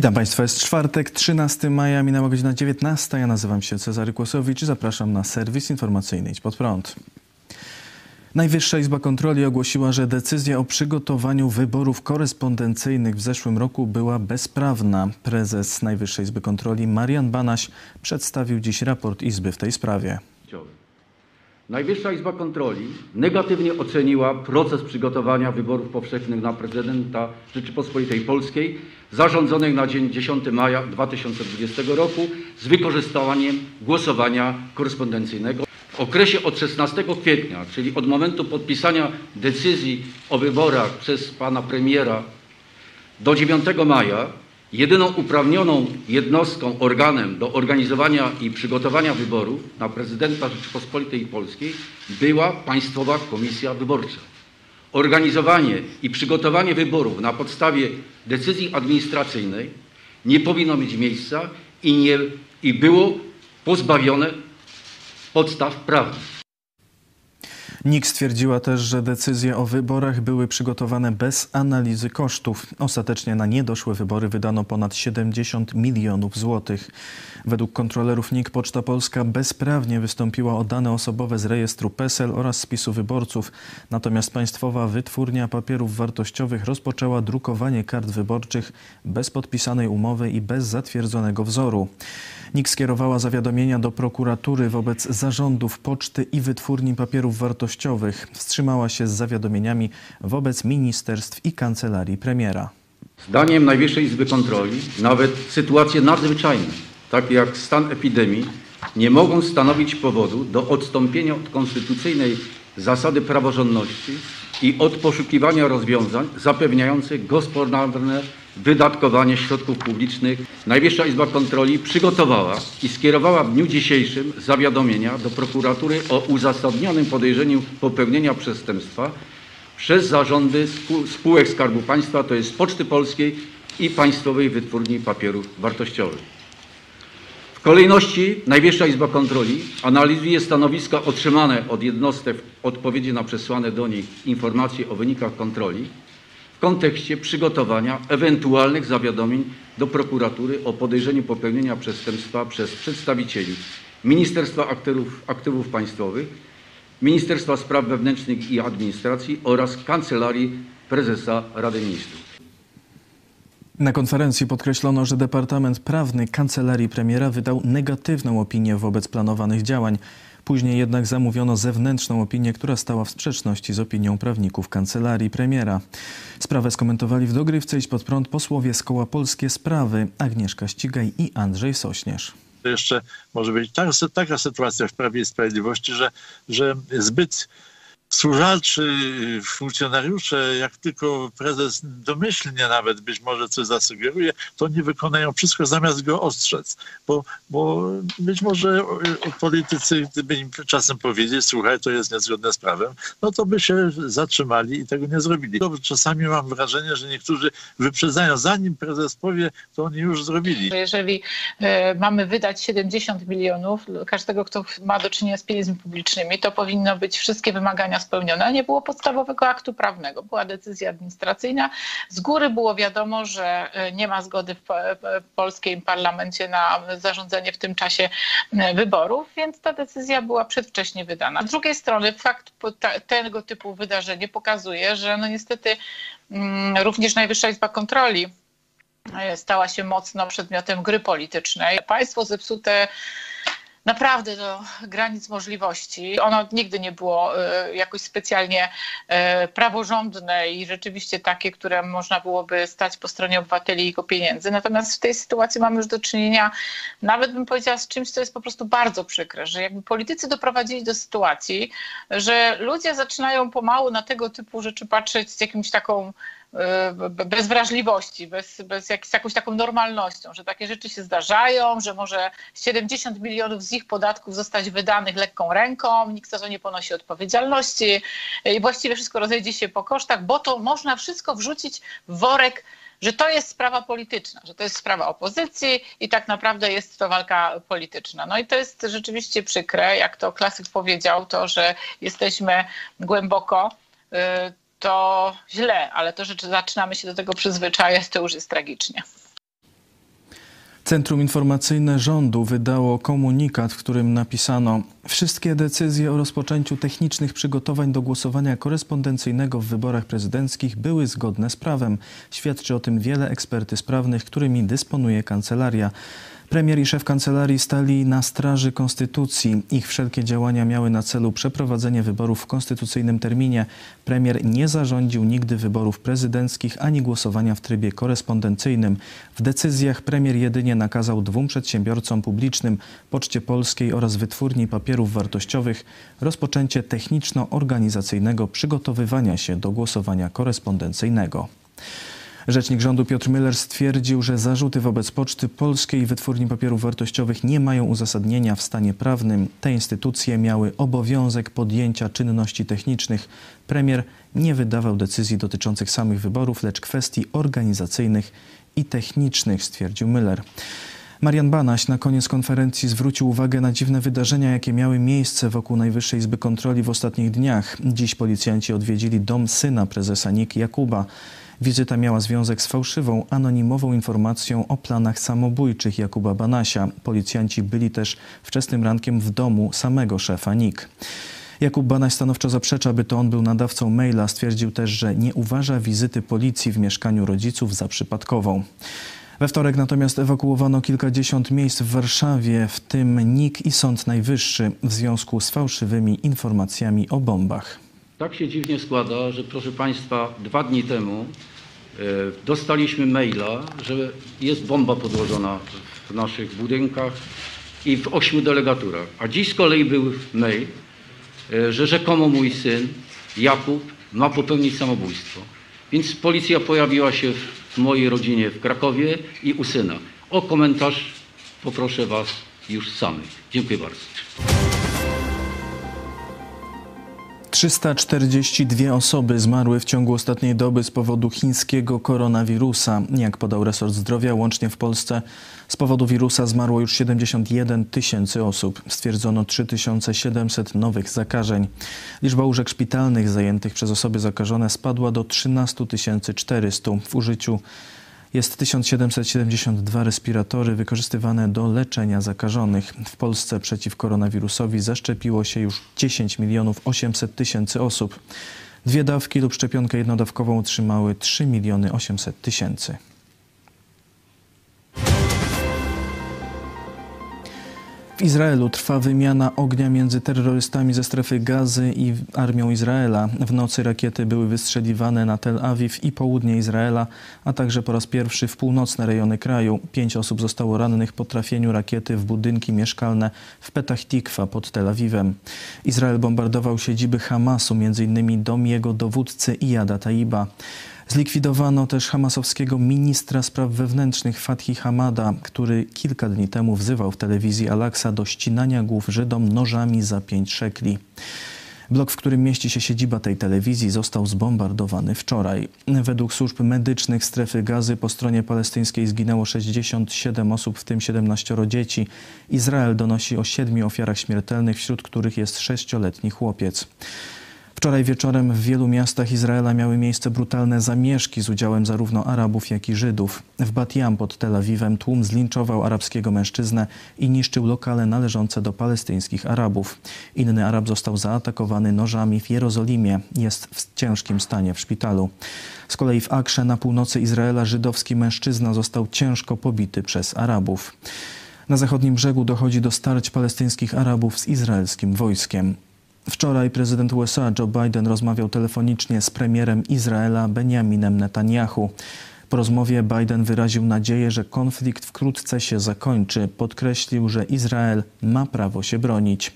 Witam Państwa, jest czwartek, 13 maja, minęła godzina 19. Ja nazywam się Cezary Kłosowicz i zapraszam na serwis informacyjny Idź Pod Prąd. Najwyższa Izba Kontroli ogłosiła, że decyzja o przygotowaniu wyborów korespondencyjnych w zeszłym roku była bezprawna. Prezes Najwyższej Izby Kontroli Marian Banaś przedstawił dziś raport Izby w tej sprawie. Najwyższa Izba Kontroli negatywnie oceniła proces przygotowania wyborów powszechnych na prezydenta Rzeczypospolitej Polskiej zarządzonych na dzień 10 maja 2020 roku z wykorzystaniem głosowania korespondencyjnego. W okresie od 16 kwietnia, czyli od momentu podpisania decyzji o wyborach przez pana premiera do 9 maja, jedyną uprawnioną jednostką, organem do organizowania i przygotowania wyborów na prezydenta Rzeczypospolitej Polskiej była Państwowa Komisja Wyborcza. Organizowanie i przygotowanie wyborów na podstawie decyzji administracyjnej nie powinno mieć miejsca i, nie, i było pozbawione podstaw prawnych. NIK stwierdziła też, że decyzje o wyborach były przygotowane bez analizy kosztów. Ostatecznie na niedoszłe wybory wydano ponad 70 milionów złotych. Według kontrolerów NIK Poczta Polska bezprawnie wystąpiła o dane osobowe z rejestru PESEL oraz spisu wyborców. Natomiast Państwowa Wytwórnia Papierów Wartościowych rozpoczęła drukowanie kart wyborczych bez podpisanej umowy i bez zatwierdzonego wzoru. NIK skierowała zawiadomienia do prokuratury wobec zarządów Poczty i Wytwórni Papierów Wartościowych. Wstrzymała się z zawiadomieniami wobec ministerstw i kancelarii premiera. Zdaniem Najwyższej Izby Kontroli nawet sytuacje nadzwyczajne, takie jak stan epidemii, nie mogą stanowić powodu do odstąpienia od konstytucyjnej zasady praworządności i od poszukiwania rozwiązań zapewniających gospodarne wydatkowanie środków publicznych. Najwyższa Izba Kontroli przygotowała i skierowała w dniu dzisiejszym zawiadomienia do prokuratury o uzasadnionym podejrzeniu popełnienia przestępstwa przez zarządy spółek Skarbu Państwa, to jest Poczty Polskiej i Państwowej Wytwórni Papierów Wartościowych. W kolejności Najwyższa Izba Kontroli analizuje stanowiska otrzymane od jednostek w odpowiedzi na przesłane do nich informacje o wynikach kontroli kontekście przygotowania ewentualnych zawiadomień do prokuratury o podejrzeniu popełnienia przestępstwa przez przedstawicieli Ministerstwa Aktywów, Aktywów Państwowych, Ministerstwa Spraw Wewnętrznych i Administracji oraz Kancelarii Prezesa Rady Ministrów. Na konferencji podkreślono, że Departament Prawny Kancelarii Premiera wydał negatywną opinię wobec planowanych działań. Później jednak zamówiono zewnętrzną opinię, która stała w sprzeczności z opinią prawników Kancelarii Premiera. Sprawę skomentowali w dogrywce iść pod prąd posłowie z koła Polskie Sprawy Agnieszka Ścigaj i Andrzej Sośnierz. To jeszcze może być taka sytuacja w Prawie i Sprawiedliwości, że, że zbyt służaczy, funkcjonariusze, jak tylko prezes domyślnie nawet być może coś zasugeruje, to oni wykonają wszystko zamiast go ostrzec. Bo, bo być może politycy, gdyby im czasem powiedzieć, słuchaj, to jest niezgodne z prawem, no to by się zatrzymali i tego nie zrobili. Czasami mam wrażenie, że niektórzy wyprzedzają, zanim prezes powie, to oni już zrobili. Jeżeli e, mamy wydać 70 milionów, każdego, kto ma do czynienia z pieniędzmi publicznymi, to powinno być wszystkie wymagania spełnione, nie było podstawowego aktu prawnego. Była decyzja administracyjna. Z góry było wiadomo, że e, nie ma zgody w polskim parlamencie na zarządzanie w tym czasie e, wyborów, więc ta decyzja była przedwcześnie wydana. Z drugiej strony fakt tego typu wydarzenie pokazuje, że no niestety mm, również Najwyższa Izba Kontroli e, stała się mocno przedmiotem gry politycznej. Państwo zepsute naprawdę do granic możliwości. Ono nigdy nie było e, jakoś specjalnie e, praworządne i rzeczywiście takie, które można byłoby stać po stronie obywateli i jego pieniędzy. Natomiast w tej sytuacji mamy już do czynienia, nawet bym powiedziała, z czymś, co jest po prostu bardzo przykre, że jakby politycy doprowadzili do sytuacji, że ludzie zaczynają pomału na tego typu rzeczy patrzeć z jakimś taką bez wrażliwości, bez, bez jak, z jakąś taką normalnością, że takie rzeczy się zdarzają, że może 70 milionów z ich podatków zostać wydanych lekką ręką, nikt za to nie ponosi odpowiedzialności i właściwie wszystko rozejdzie się po kosztach, bo to można wszystko wrzucić w worek że to jest sprawa polityczna, że to jest sprawa opozycji i tak naprawdę jest to walka polityczna. No i to jest rzeczywiście przykre, jak to klasyk powiedział, to, że jesteśmy głęboko y, to źle, ale to, że zaczynamy się do tego przyzwyczajać, to już jest tragicznie. Centrum Informacyjne Rządu wydało komunikat, w którym napisano: Wszystkie decyzje o rozpoczęciu technicznych przygotowań do głosowania korespondencyjnego w wyborach prezydenckich były zgodne z prawem. Świadczy o tym wiele ekspertyz prawnych, którymi dysponuje kancelaria. Premier i szef kancelarii stali na straży konstytucji. Ich wszelkie działania miały na celu przeprowadzenie wyborów w konstytucyjnym terminie. Premier nie zarządził nigdy wyborów prezydenckich ani głosowania w trybie korespondencyjnym. W decyzjach premier jedynie nakazał dwóm przedsiębiorcom publicznym, Poczcie Polskiej oraz Wytwórni Papierów Wartościowych, rozpoczęcie techniczno-organizacyjnego przygotowywania się do głosowania korespondencyjnego. Rzecznik rządu Piotr Müller stwierdził, że zarzuty wobec Poczty Polskiej i Wytwórni Papierów Wartościowych nie mają uzasadnienia w stanie prawnym. Te instytucje miały obowiązek podjęcia czynności technicznych. Premier nie wydawał decyzji dotyczących samych wyborów, lecz kwestii organizacyjnych i technicznych, stwierdził Müller. Marian Banaś na koniec konferencji zwrócił uwagę na dziwne wydarzenia, jakie miały miejsce wokół Najwyższej Izby Kontroli w ostatnich dniach. Dziś policjanci odwiedzili dom syna prezesa NIK Jakuba. Wizyta miała związek z fałszywą, anonimową informacją o planach samobójczych Jakuba Banasia. Policjanci byli też wczesnym rankiem w domu samego szefa NIK. Jakub Banaś stanowczo zaprzecza, by to on był nadawcą maila. Stwierdził też, że nie uważa wizyty policji w mieszkaniu rodziców za przypadkową. We wtorek natomiast ewakuowano kilkadziesiąt miejsc w Warszawie, w tym NIK i Sąd Najwyższy w związku z fałszywymi informacjami o bombach. Tak się dziwnie składa, że proszę Państwa, dwa dni temu e, dostaliśmy maila, że jest bomba podłożona w naszych budynkach i w ośmiu delegaturach. A dziś z kolei był mail, e, że rzekomo mój syn Jakub ma popełnić samobójstwo. Więc policja pojawiła się w mojej rodzinie w Krakowie i u syna. O komentarz poproszę Was już samych. Dziękuję bardzo. 342 osoby zmarły w ciągu ostatniej doby z powodu chińskiego koronawirusa. Jak podał resort zdrowia, łącznie w Polsce z powodu wirusa zmarło już 71 tysięcy osób. Stwierdzono 3700 nowych zakażeń. Liczba łóżek szpitalnych zajętych przez osoby zakażone spadła do 13 400. W użyciu jest 1772 respiratory wykorzystywane do leczenia zakażonych. W Polsce przeciw koronawirusowi zaszczepiło się już 10 milionów 800 tysięcy osób. Dwie dawki lub szczepionkę jednodawkową otrzymały 3 miliony 800 tysięcy. W Izraelu trwa wymiana ognia między terrorystami ze strefy gazy i armią Izraela. W nocy rakiety były wystrzeliwane na Tel Awiw i południe Izraela, a także po raz pierwszy w północne rejony kraju. Pięć osób zostało rannych po trafieniu rakiety w budynki mieszkalne w Petach Tikwa pod Tel Awiwem. Izrael bombardował siedziby Hamasu, m.in. dom jego dowódcy Iyada Taiba. Zlikwidowano też hamasowskiego ministra spraw wewnętrznych Fathi Hamada, który kilka dni temu wzywał w telewizji Al-Aqsa do ścinania głów Żydom nożami za pięć szekli. Blok, w którym mieści się siedziba tej telewizji, został zbombardowany wczoraj. Według służb medycznych strefy gazy po stronie palestyńskiej zginęło 67 osób, w tym 17 dzieci. Izrael donosi o siedmiu ofiarach śmiertelnych, wśród których jest sześcioletni chłopiec. Wczoraj wieczorem w wielu miastach Izraela miały miejsce brutalne zamieszki z udziałem zarówno Arabów, jak i Żydów. W Bat Yam pod Tel Awiwem tłum zlinczował arabskiego mężczyznę i niszczył lokale należące do palestyńskich Arabów. Inny Arab został zaatakowany nożami w Jerozolimie. Jest w ciężkim stanie w szpitalu. Z kolei w Akrze na północy Izraela żydowski mężczyzna został ciężko pobity przez Arabów. Na zachodnim brzegu dochodzi do starć palestyńskich Arabów z izraelskim wojskiem. Wczoraj prezydent USA Joe Biden rozmawiał telefonicznie z premierem Izraela Benjaminem Netanyahu. Po rozmowie Biden wyraził nadzieję, że konflikt wkrótce się zakończy. Podkreślił, że Izrael ma prawo się bronić.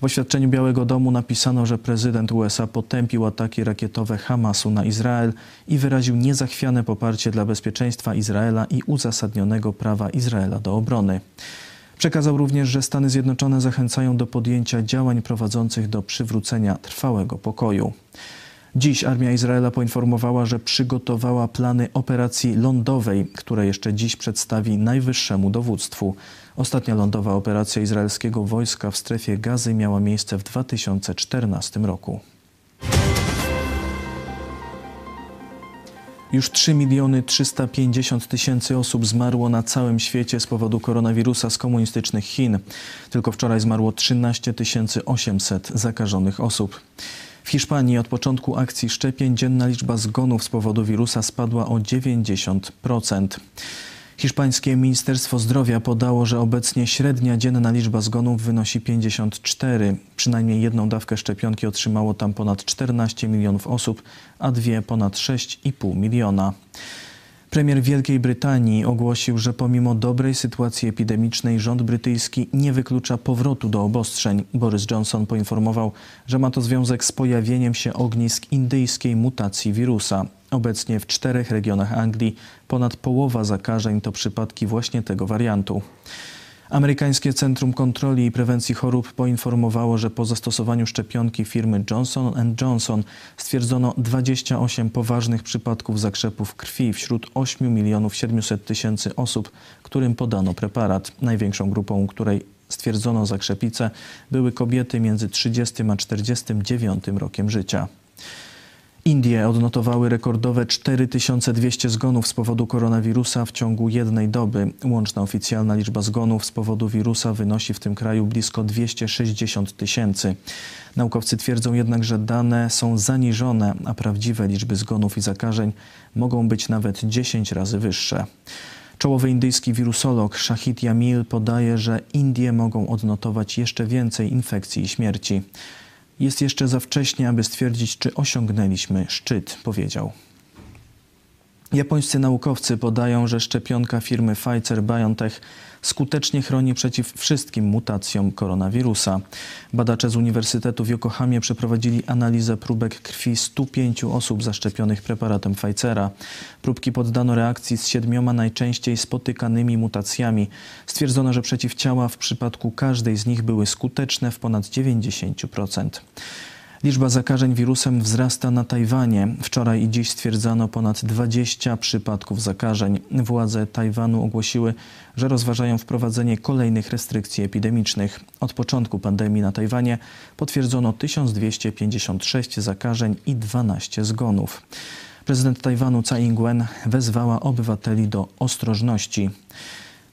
W oświadczeniu Białego Domu napisano, że prezydent USA potępił ataki rakietowe Hamasu na Izrael i wyraził niezachwiane poparcie dla bezpieczeństwa Izraela i uzasadnionego prawa Izraela do obrony. Przekazał również, że Stany Zjednoczone zachęcają do podjęcia działań prowadzących do przywrócenia trwałego pokoju. Dziś armia Izraela poinformowała, że przygotowała plany operacji lądowej, które jeszcze dziś przedstawi najwyższemu dowództwu. Ostatnia lądowa operacja izraelskiego wojska w strefie gazy miała miejsce w 2014 roku. Już 3 miliony 350 tysięcy osób zmarło na całym świecie z powodu koronawirusa z komunistycznych Chin. Tylko wczoraj zmarło 13 800 zakażonych osób. W Hiszpanii od początku akcji szczepień dzienna liczba zgonów z powodu wirusa spadła o 90%. Hiszpańskie Ministerstwo Zdrowia podało, że obecnie średnia dzienna liczba zgonów wynosi 54. Przynajmniej jedną dawkę szczepionki otrzymało tam ponad 14 milionów osób, a dwie ponad 6,5 miliona. Premier Wielkiej Brytanii ogłosił, że pomimo dobrej sytuacji epidemicznej rząd brytyjski nie wyklucza powrotu do obostrzeń. Boris Johnson poinformował, że ma to związek z pojawieniem się ognisk indyjskiej mutacji wirusa. Obecnie w czterech regionach Anglii ponad połowa zakażeń to przypadki właśnie tego wariantu. Amerykańskie Centrum Kontroli i Prewencji Chorób poinformowało, że po zastosowaniu szczepionki firmy Johnson Johnson stwierdzono 28 poważnych przypadków zakrzepów krwi wśród 8 milionów 700 tysięcy osób, którym podano preparat. Największą grupą, której stwierdzono zakrzepicę, były kobiety między 30 a 49 rokiem życia. Indie odnotowały rekordowe 4200 zgonów z powodu koronawirusa w ciągu jednej doby. Łączna oficjalna liczba zgonów z powodu wirusa wynosi w tym kraju blisko 260 tysięcy. Naukowcy twierdzą jednak, że dane są zaniżone, a prawdziwe liczby zgonów i zakażeń mogą być nawet 10 razy wyższe. Czołowy indyjski wirusolog Shahid Yamil podaje, że Indie mogą odnotować jeszcze więcej infekcji i śmierci. Jest jeszcze za wcześnie, aby stwierdzić, czy osiągnęliśmy szczyt, powiedział. Japońscy naukowcy podają, że szczepionka firmy Pfizer-BioNTech skutecznie chroni przeciw wszystkim mutacjom koronawirusa. Badacze z Uniwersytetu w Yokohamie przeprowadzili analizę próbek krwi 105 osób zaszczepionych preparatem Pfizera. Próbki poddano reakcji z siedmioma najczęściej spotykanymi mutacjami. Stwierdzono, że przeciwciała w przypadku każdej z nich były skuteczne w ponad 90%. Liczba zakażeń wirusem wzrasta na Tajwanie. Wczoraj i dziś stwierdzano ponad 20 przypadków zakażeń. Władze Tajwanu ogłosiły, że rozważają wprowadzenie kolejnych restrykcji epidemicznych. Od początku pandemii na Tajwanie potwierdzono 1256 zakażeń i 12 zgonów. Prezydent Tajwanu Tsai Ing-wen wezwała obywateli do ostrożności.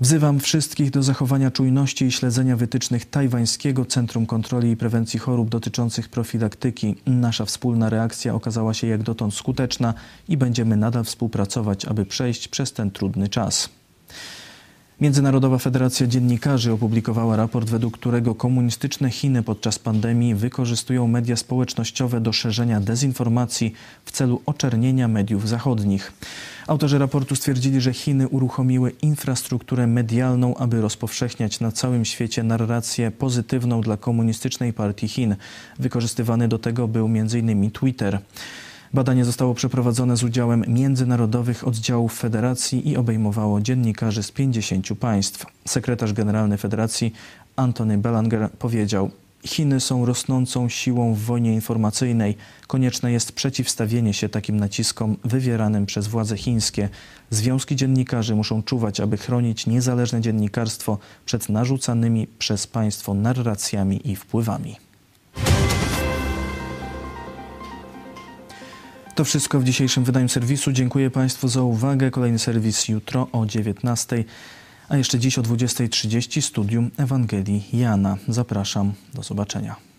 Wzywam wszystkich do zachowania czujności i śledzenia wytycznych Tajwańskiego Centrum Kontroli i Prewencji Chorób dotyczących profilaktyki. Nasza wspólna reakcja okazała się jak dotąd skuteczna i będziemy nadal współpracować, aby przejść przez ten trudny czas. Międzynarodowa Federacja Dziennikarzy opublikowała raport, według którego komunistyczne Chiny podczas pandemii wykorzystują media społecznościowe do szerzenia dezinformacji w celu oczernienia mediów zachodnich. Autorzy raportu stwierdzili, że Chiny uruchomiły infrastrukturę medialną, aby rozpowszechniać na całym świecie narrację pozytywną dla komunistycznej partii Chin. Wykorzystywany do tego był m.in. Twitter. Badanie zostało przeprowadzone z udziałem międzynarodowych oddziałów federacji i obejmowało dziennikarzy z 50 państw. Sekretarz generalny federacji Antony Belanger powiedział: Chiny są rosnącą siłą w wojnie informacyjnej. Konieczne jest przeciwstawienie się takim naciskom wywieranym przez władze chińskie. Związki dziennikarzy muszą czuwać, aby chronić niezależne dziennikarstwo przed narzucanymi przez państwo narracjami i wpływami. To wszystko w dzisiejszym wydaniu serwisu. Dziękuję Państwu za uwagę. Kolejny serwis jutro o 19:00, a jeszcze dziś o 20.30 studium Ewangelii Jana. Zapraszam. Do zobaczenia.